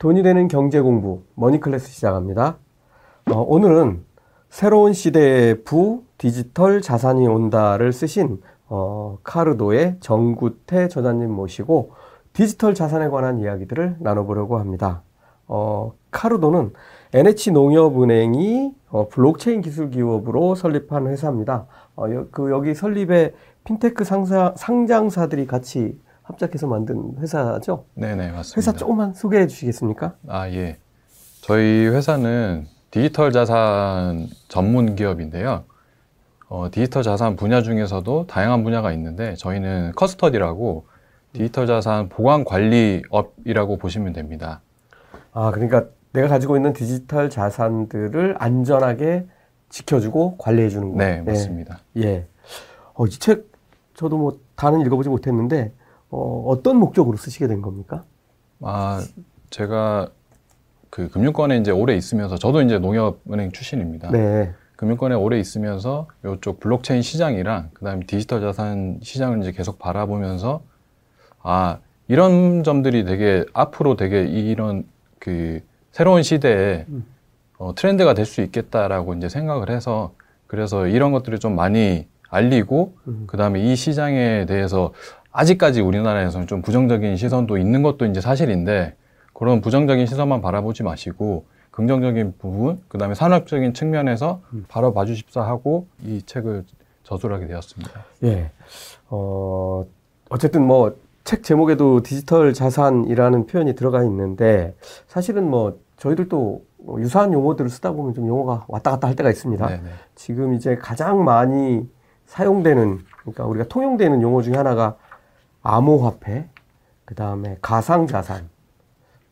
돈이 되는 경제 공부 머니클래스 시작합니다. 어, 오늘은 새로운 시대의 부 디지털 자산이 온다를 쓰신 어, 카르도의 정구태 저자님 모시고 디지털 자산에 관한 이야기들을 나눠보려고 합니다. 어, 카르도는 NH농협은행이 어, 블록체인 기술 기업으로 설립한 회사입니다. 어, 여, 그 여기 설립에 핀테크 상사, 상장사들이 같이 합작해서 만든 회사죠? 네네, 맞습니다. 회사 조금만 소개해 주시겠습니까? 아, 예. 저희 회사는 디지털 자산 전문 기업인데요. 어, 디지털 자산 분야 중에서도 다양한 분야가 있는데 저희는 custody라고 디지털 자산 보관 관리 업이라고 보시면 됩니다. 아, 그러니까 내가 가지고 있는 디지털 자산들을 안전하게 지켜주고 관리해 주는 거. 네, 맞습니다. 예. 예. 어, 이 책 저도 뭐 다는 읽어보지 못했는데 어, 어떤 목적으로 쓰시게 된 겁니까? 아, 제가 그 금융권에 이제 오래 있으면서 저도 이제 농협은행 출신입니다. 네. 금융권에 오래 있으면서 이쪽 블록체인 시장이랑 그다음에 디지털 자산 시장을 이제 계속 바라보면서 아 이런 점들이 되게 앞으로 되게 이런 그 새로운 시대에 어, 트렌드가 될 수 있겠다라고 이제 생각을 해서 그래서 이런 것들을 좀 많이 알리고 음. 그다음에 이 시장에 대해서 아직까지 우리나라에서는 좀 부정적인 시선도 있는 것도 이제 사실인데 그런 부정적인 시선만 바라보지 마시고 긍정적인 부분 그 다음에 산업적인 측면에서 바로 봐주십사 하고 이 책을 저술하게 되었습니다. 예. 어, 어쨌든 뭐 책 제목에도 디지털 자산이라는 표현이 들어가 있는데 사실은 뭐 저희들도 뭐 유사한 용어들을 쓰다 보면 좀 용어가 왔다 갔다 할 때가 있습니다. 네네. 지금 이제 가장 많이 사용되는 그러니까 우리가 통용되는 용어 중에 하나가 암호화폐, 그 다음에 가상자산,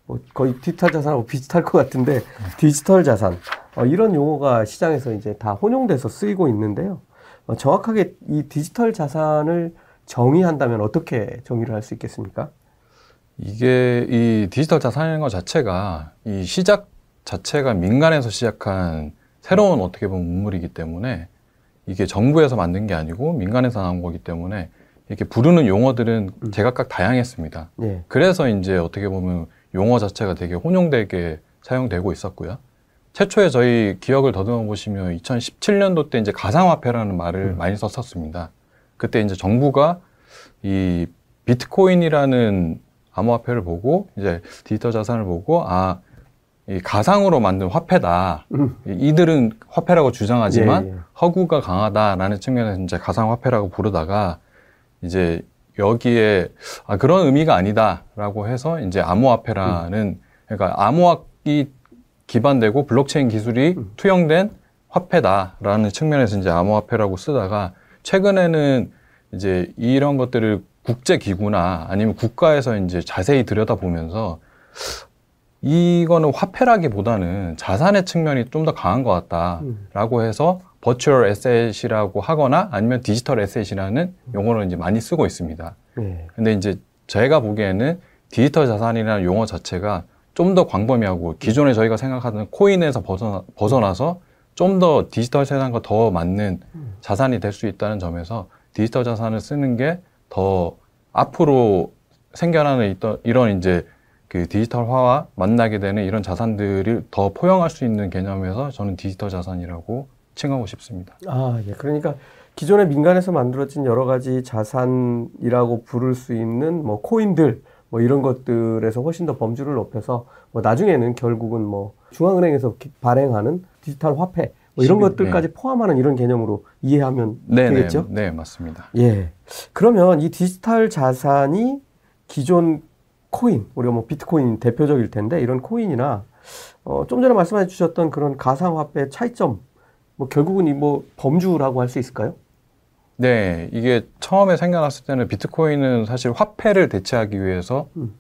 뭐 거의 디지털 자산하고 비슷할 것 같은데 디지털 자산 어, 이런 용어가 시장에서 이제 다 혼용돼서 쓰이고 있는데요. 어, 정확하게 이 디지털 자산을 정의한다면 어떻게 정의를 할 수 있겠습니까? 이게 이 디지털 자산이라는 것 자체가 이 시작 자체가 민간에서 시작한 새로운 어떻게 보면 문물이기 때문에 이게 정부에서 만든 게 아니고 민간에서 나온 거기 때문에 이렇게 부르는 용어들은 제각각 다양했습니다. 예. 그래서 이제 어떻게 보면 용어 자체가 되게 혼용되게 사용되고 있었고요. 최초에 저희 기억을 더듬어 보시면 2017년도 때 이제 가상화폐라는 말을 많이 썼었습니다. 그때 이제 정부가 이 비트코인이라는 암호화폐를 보고 이제 디지털 자산을 보고 아, 이 가상으로 만든 화폐다. 음. 이들은 화폐라고 주장하지만 예, 예. 허구가 강하다라는 측면에서 이제 가상화폐라고 부르다가 이제 여기에 아 그런 의미가 아니다라고 해서 이제 암호화폐라는 그러니까 암호학이 기반되고 블록체인 기술이 투영된 화폐다라는 측면에서 이제 암호화폐라고 쓰다가 최근에는 이제 이런 것들을 국제 기구나 아니면 국가에서 이제 자세히 들여다보면서 이거는 화폐라기보다는 자산의 측면이 좀 더 강한 것 같다라고 해서 버추얼 에셋이라고 하거나 아니면 디지털 에셋이라는 용어를 이제 많이 쓰고 있습니다. 예. 근데 이제 제가 보기에는 디지털 자산이라는 용어 자체가 좀 더 광범위하고 기존에 저희가 생각하는 코인에서 벗어나, 벗어나서 좀 더 디지털 세상과 더 맞는 자산이 될 수 있다는 점에서 디지털 자산을 쓰는 게 더 앞으로 생겨나는 있던 이런 이제 그 디지털화와 만나게 되는 이런 자산들을 더 포용할 수 있는 개념에서 저는 디지털 자산이라고 칭하고 싶습니다. 아, 예. 그러니까 기존에 민간에서 만들어진 여러 가지 자산이라고 부를 수 있는 뭐 코인들 뭐 이런 것들에서 훨씬 더 범주를 높여서 뭐 나중에는 결국은 뭐 중앙은행에서 기- 발행하는 디지털 화폐 뭐 이런 시비- 것들까지 포함하는 이런 개념으로 이해하면 네, 네, 되겠죠? 네, 맞습니다. 예. 그러면 이 디지털 자산이 기존 코인, 우리가 뭐 비트코인 대표적일 텐데 이런 코인이나 어, 좀 전에 말씀해 주셨던 그런 가상화폐 차이점, 뭐 결국은 이 뭐 범주라고 할 수 있을까요? 네, 이게 처음에 생겨났을 때는 비트코인은 사실 화폐를 대체하기 위해서 음.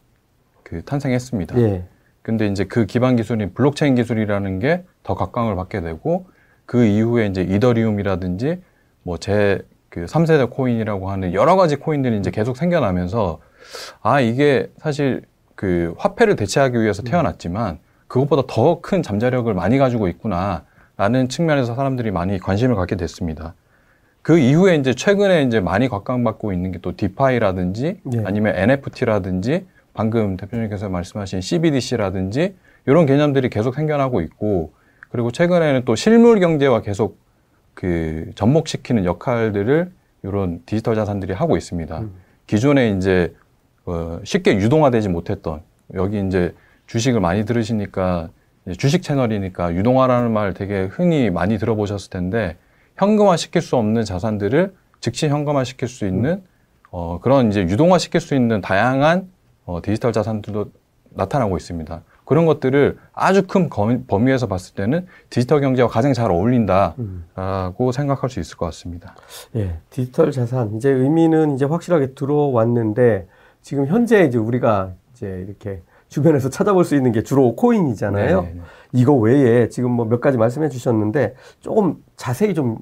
그 탄생했습니다. 예. 근데 이제 그 기반 기술인 블록체인 기술이라는 게 더 각광을 받게 되고 그 이후에 이제 이더리움이라든지 뭐 제 그 3세대 코인이라고 하는 여러 가지 코인들이 이제 계속 생겨나면서 아, 이게 사실 그 화폐를 대체하기 위해서 태어났지만 그것보다 더 큰 잠재력을 많이 가지고 있구나 라는 측면에서 사람들이 많이 관심을 갖게 됐습니다. 그 이후에 이제 최근에 이제 많이 각광받고 있는 게 또 DeFi라든지 예. 아니면 NFT라든지 방금 대표님께서 말씀하신 CBDC라든지 이런 개념들이 계속 생겨나고 있고 그리고 최근에는 또 실물 경제와 계속 그 접목시키는 역할들을 이런 디지털 자산들이 하고 있습니다. 음. 기존에 이제 어 쉽게 유동화되지 못했던 여기 이제 주식을 많이 들으시니까 주식 채널이니까 유동화라는 말 되게 흔히 많이 들어보셨을 텐데 현금화 시킬 수 없는 자산들을 즉시 현금화 시킬 수 있는 어, 그런 이제 유동화 시킬 수 있는 다양한 어, 디지털 자산들도 나타나고 있습니다. 그런 것들을 아주 큰 범위에서 봤을 때는 디지털 경제와 가장 잘 어울린다라고 음. 생각할 수 있을 것 같습니다. 예, 디지털 자산 이제 의미는 이제 확실하게 들어왔는데 지금 현재 이제 우리가 이제 이렇게 주변에서 찾아볼 수 있는 게 주로 코인이잖아요. 네네. 네. 이거 외에 지금 뭐 몇 가지 말씀해 주셨는데 조금 자세히 좀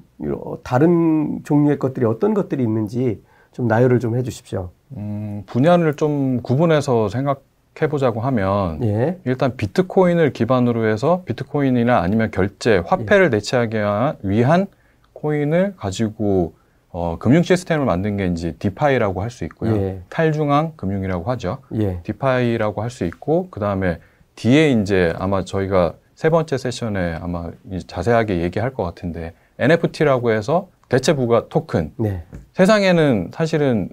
다른 종류의 것들이 어떤 것들이 있는지 좀 나열을 좀 해 주십시오. 음, 분야를 좀 구분해서 생각해 보자고 하면 예. 일단 비트코인을 기반으로 해서 비트코인이나 아니면 결제, 화폐를 예. 대체하기 위한 코인을 가지고 어, 금융 시스템을 만든 게 이제 DeFi라고 할 수 있고요. 예. 탈중앙 금융이라고 하죠. 예. DeFi라고 할 수 있고 그 다음에 뒤에 이제 아마 저희가 세 번째 세션에 아마 자세하게 얘기할 것 같은데 NFT라고 해서 대체 부가 토큰. 네. 세상에는 사실은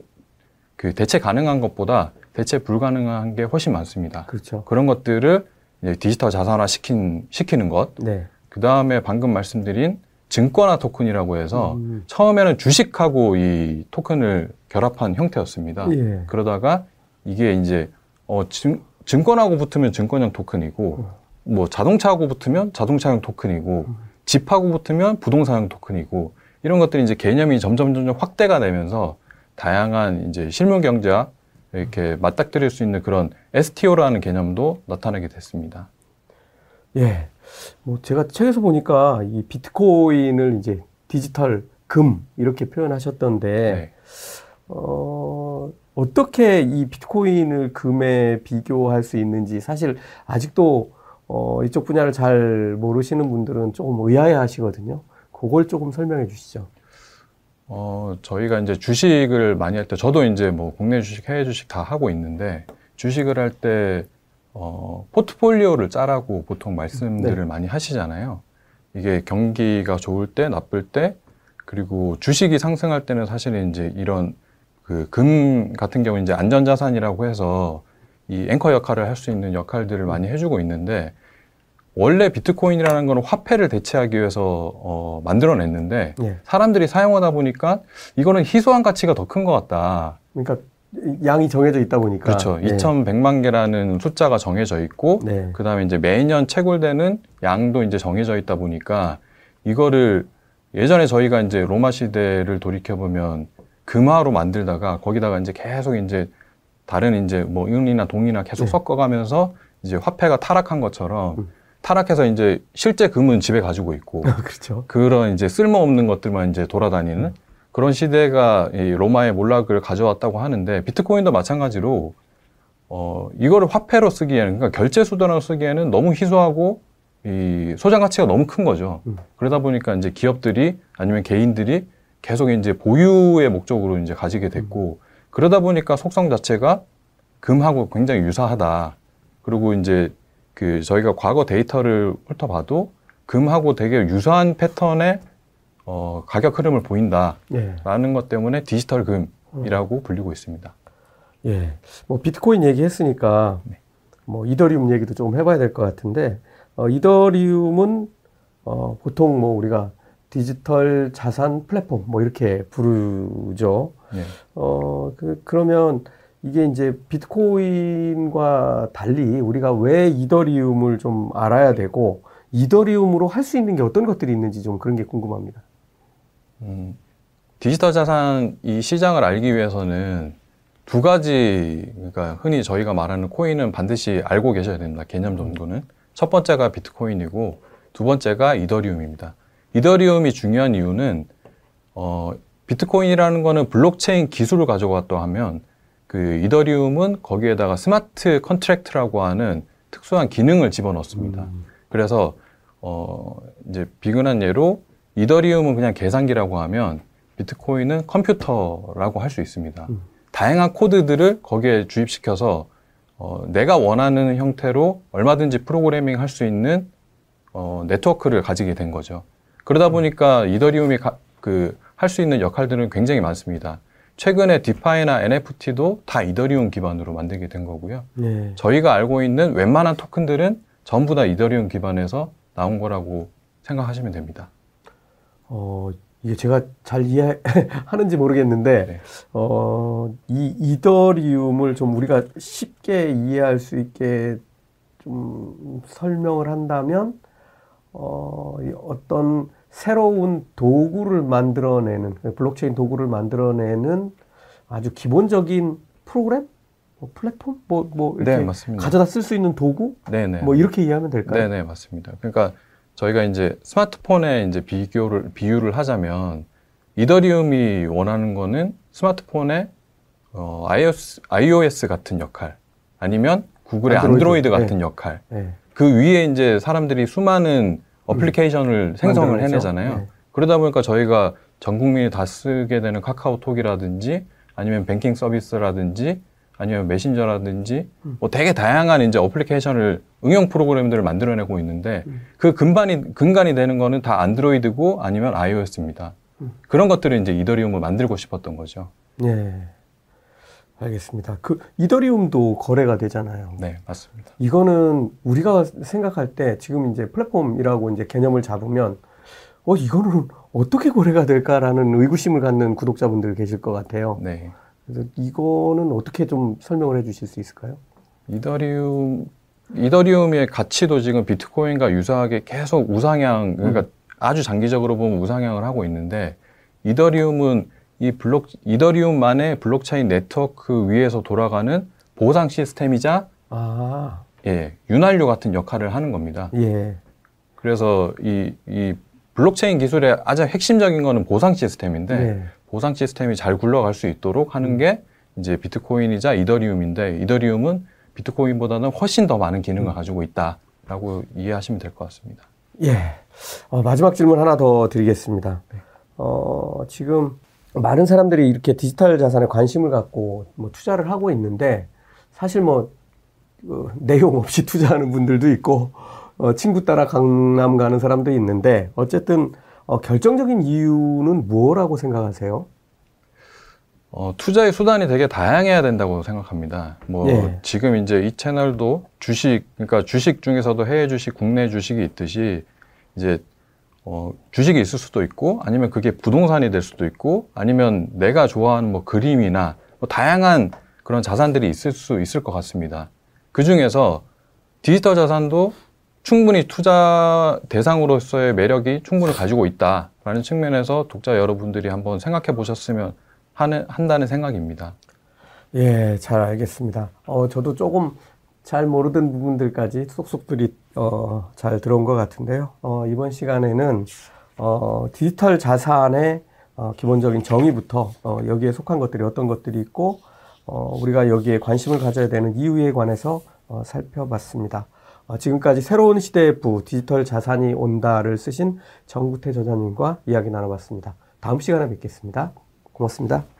그 대체 가능한 것보다 대체 불가능한 게 훨씬 많습니다. 그렇죠. 그런 것들을 이제 디지털 자산화 시킨, 시키는 것. 네. 그 다음에 방금 말씀드린 증권화 토큰이라고 해서 음. 처음에는 주식하고 이 토큰을 결합한 형태였습니다. 예. 그러다가 이게 이제 어 증, 증권하고 붙으면 증권형 토큰이고 음. 뭐 자동차하고 붙으면 자동차형 토큰이고 음. 집하고 붙으면 부동산형 토큰이고 이런 것들이 이제 개념이 점점 점점 확대가 되면서 다양한 이제 실물 경제와 이렇게 맞닥뜨릴 수 있는 그런 STO라는 개념도 나타나게 됐습니다. 예. 뭐 제가 책에서 보니까 이 비트코인을 이제 디지털 금 이렇게 표현하셨던데 네. 어, 어떻게 이 비트코인을 금에 비교할 수 있는지 사실 아직도 어, 이쪽 분야를 잘 모르시는 분들은 조금 의아해 하시거든요. 그걸 조금 설명해 주시죠. 어, 저희가 이제 주식을 많이 할 때, 저도 이제 뭐 국내 주식, 해외 주식 다 하고 있는데, 주식을 할 때 어, 포트폴리오를 짜라고 보통 말씀들을 네. 많이 하시잖아요. 이게 경기가 좋을 때, 나쁠 때, 그리고 주식이 상승할 때는 사실은 이제 이런 그 금 같은 경우 이제 안전자산이라고 해서 이 앵커 역할을 할 수 있는 역할들을 많이 해주고 있는데 원래 비트코인이라는 거는 화폐를 대체하기 위해서 어, 만들어냈는데 네. 사람들이 사용하다 보니까 이거는 희소한 가치가 더 큰 것 같다. 그러니까 양이 정해져 있다 보니까. 그렇죠. 네. 2,100만 개라는 숫자가 정해져 있고, 네. 그 다음에 이제 매년 채굴되는 양도 이제 정해져 있다 보니까, 이거를 예전에 저희가 이제 로마 시대를 돌이켜 보면 금화로 만들다가 거기다가 이제 계속 이제 다른 이제 뭐 은이나 동이나 계속 네. 섞어가면서 이제 화폐가 타락한 것처럼 음. 타락해서 이제 실제 금은 집에 가지고 있고, 그렇죠. 그런 이제 쓸모없는 것들만 이제 돌아다니는 음. 그런 시대가 이 로마의 몰락을 가져왔다고 하는데 비트코인도 마찬가지로 어 이거를 화폐로 쓰기에는 그러니까 결제 수단으로 쓰기에는 너무 희소하고 이 소장 가치가 너무 큰 거죠. 음. 그러다 보니까 이제 기업들이 아니면 개인들이 계속 이제 보유의 목적으로 이제 가지게 됐고 음. 그러다 보니까 속성 자체가 금하고 굉장히 유사하다. 그리고 이제 그 저희가 과거 데이터를 훑어봐도 금하고 되게 유사한 패턴의 어, 가격 흐름을 보인다라는 예. 것 때문에 디지털 금이라고 음. 불리고 있습니다. 예. 뭐 비트코인 얘기했으니까 네. 뭐 이더리움 얘기도 조금 해봐야 될 것 같은데 어, 이더리움은 어, 보통 뭐 우리가 디지털 자산 플랫폼 뭐 이렇게 부르죠. 네. 어, 그, 그러면 이게 이제 비트코인과 달리 우리가 왜 이더리움을 좀 알아야 되고 이더리움으로 할 수 있는 게 어떤 것들이 있는지 좀 그런 게 궁금합니다. 음, 디지털 자산 이 시장을 알기 위해서는 두 가지, 그러니까 흔히 저희가 말하는 코인은 반드시 알고 계셔야 됩니다. 개념 정도는. 첫 번째가 비트코인이고 두 번째가 이더리움입니다. 이더리움이 중요한 이유는 어, 비트코인이라는 거는 블록체인 기술을 가져갔다 하면 그 이더리움은 거기에다가 smart contract라고 하는 특수한 기능을 집어넣습니다. 음. 그래서 어, 이제 비근한 예로 이더리움은 그냥 계산기라고 하면 비트코인은 컴퓨터라고 할 수 있습니다. 음. 다양한 코드들을 거기에 주입시켜서 어, 내가 원하는 형태로 얼마든지 프로그래밍 할 수 있는 어, 네트워크를 가지게 된 거죠. 그러다 보니까 이더리움이 그 할 수 있는 역할들은 굉장히 많습니다. 최근에 DeFi나 NFT도 다 이더리움 기반으로 만들게 된 거고요. 네. 저희가 알고 있는 웬만한 토큰들은 전부 다 이더리움 기반에서 나온 거라고 생각하시면 됩니다. 어, 이게 제가 잘 이해하는지 모르겠는데, 네. 어, 이 이더리움을 좀 우리가 쉽게 이해할 수 있게 좀 설명을 한다면, 어, 이 어떤 새로운 도구를 만들어내는, 블록체인 도구를 만들어내는 아주 기본적인 프로그램? 뭐 플랫폼? 뭐, 뭐, 이렇게 네. 가져다 쓸 수 있는 도구? 네네. 뭐 이렇게 이해하면 될까요? 네네, 맞습니다. 그러니까 저희가 이제 스마트폰에 이제 비교를, 비유를 하자면 이더리움이 원하는 거는 스마트폰에 어, iOS, iOS 같은 역할 아니면 구글의 안드로이드. 안드로이드, 같은 네. 역할 네. 그 위에 이제 사람들이 수많은 어플리케이션을 생성을 만들어내죠. 해내잖아요. 네. 그러다 보니까 저희가 전 국민이 다 쓰게 되는 카카오톡이라든지 아니면 뱅킹 서비스라든지 아니면 메신저라든지 음. 뭐 되게 다양한 이제 어플리케이션을 응용 프로그램들을 만들어내고 있는데 음. 그 근반이 근간이 되는 거는 다 안드로이드고 아니면 iOS입니다. 음. 그런 것들을 이제 이더리움을 만들고 싶었던 거죠. 네. 알겠습니다. 그 이더리움도 거래가 되잖아요. 네, 맞습니다. 이거는 우리가 생각할 때 지금 이제 플랫폼이라고 이제 개념을 잡으면 어 이거는 어떻게 거래가 될까라는 의구심을 갖는 구독자분들 계실 것 같아요. 네. 그래서 이거는 어떻게 좀 설명을 해주실 수 있을까요? 이더리움 이더리움의 가치도 지금 비트코인과 유사하게 계속 우상향 그러니까 아주 장기적으로 보면 우상향을 하고 있는데 이더리움은 이 블록 이더리움만의 블록체인 네트워크 위에서 돌아가는 보상 시스템이자 아, 예, 윤활유 같은 역할을 하는 겁니다. 예, 그래서 이, 이 블록체인 기술의 아주 핵심적인 거는 보상 시스템인데 네. 보상 시스템이 잘 굴러갈 수 있도록 하는 게 이제 비트코인이자 이더리움인데 이더리움은 비트코인보다는 훨씬 더 많은 기능을 가지고 있다라고 이해하시면 될 것 같습니다. 예. 어, 마지막 질문 하나 더 드리겠습니다. 어, 지금 많은 사람들이 이렇게 디지털 자산에 관심을 갖고 뭐 투자를 하고 있는데 사실 뭐 그, 내용 없이 투자하는 분들도 있고 어, 친구 따라 강남 가는 사람도 있는데 어쨌든 어, 결정적인 이유는 뭐라고 생각하세요? 어, 투자의 수단이 되게 다양해야 된다고 생각합니다. 뭐 예. 지금 이제 이 채널도 주식 그러니까 주식 중에서도 해외 주식, 국내 주식이 있듯이 이제 어, 주식이 있을 수도 있고 아니면 그게 부동산이 될 수도 있고 아니면 내가 좋아하는 뭐 그림이나 뭐 다양한 그런 자산들이 있을 수 있을 것 같습니다. 그 중에서 디지털 자산도 충분히 투자 대상으로서의 매력이 충분히 가지고 있다라는 측면에서 독자 여러분들이 한번 생각해 보셨으면 하는, 한다는 생각입니다. 예, 잘 알겠습니다. 어, 저도 조금 잘 모르던 부분들까지 쏙쏙들이 어, 잘 들어온 것 같은데요. 어, 이번 시간에는 어, 디지털 자산의 어, 기본적인 정의부터 어, 여기에 속한 것들이 어떤 것들이 있고 어, 우리가 여기에 관심을 가져야 되는 이유에 관해서 어, 살펴봤습니다. 어, 지금까지 새로운 시대의 부 디지털 자산이 온다를 쓰신 정구태 저자님과 이야기 나눠봤습니다. 다음 시간에 뵙겠습니다. 고맙습니다.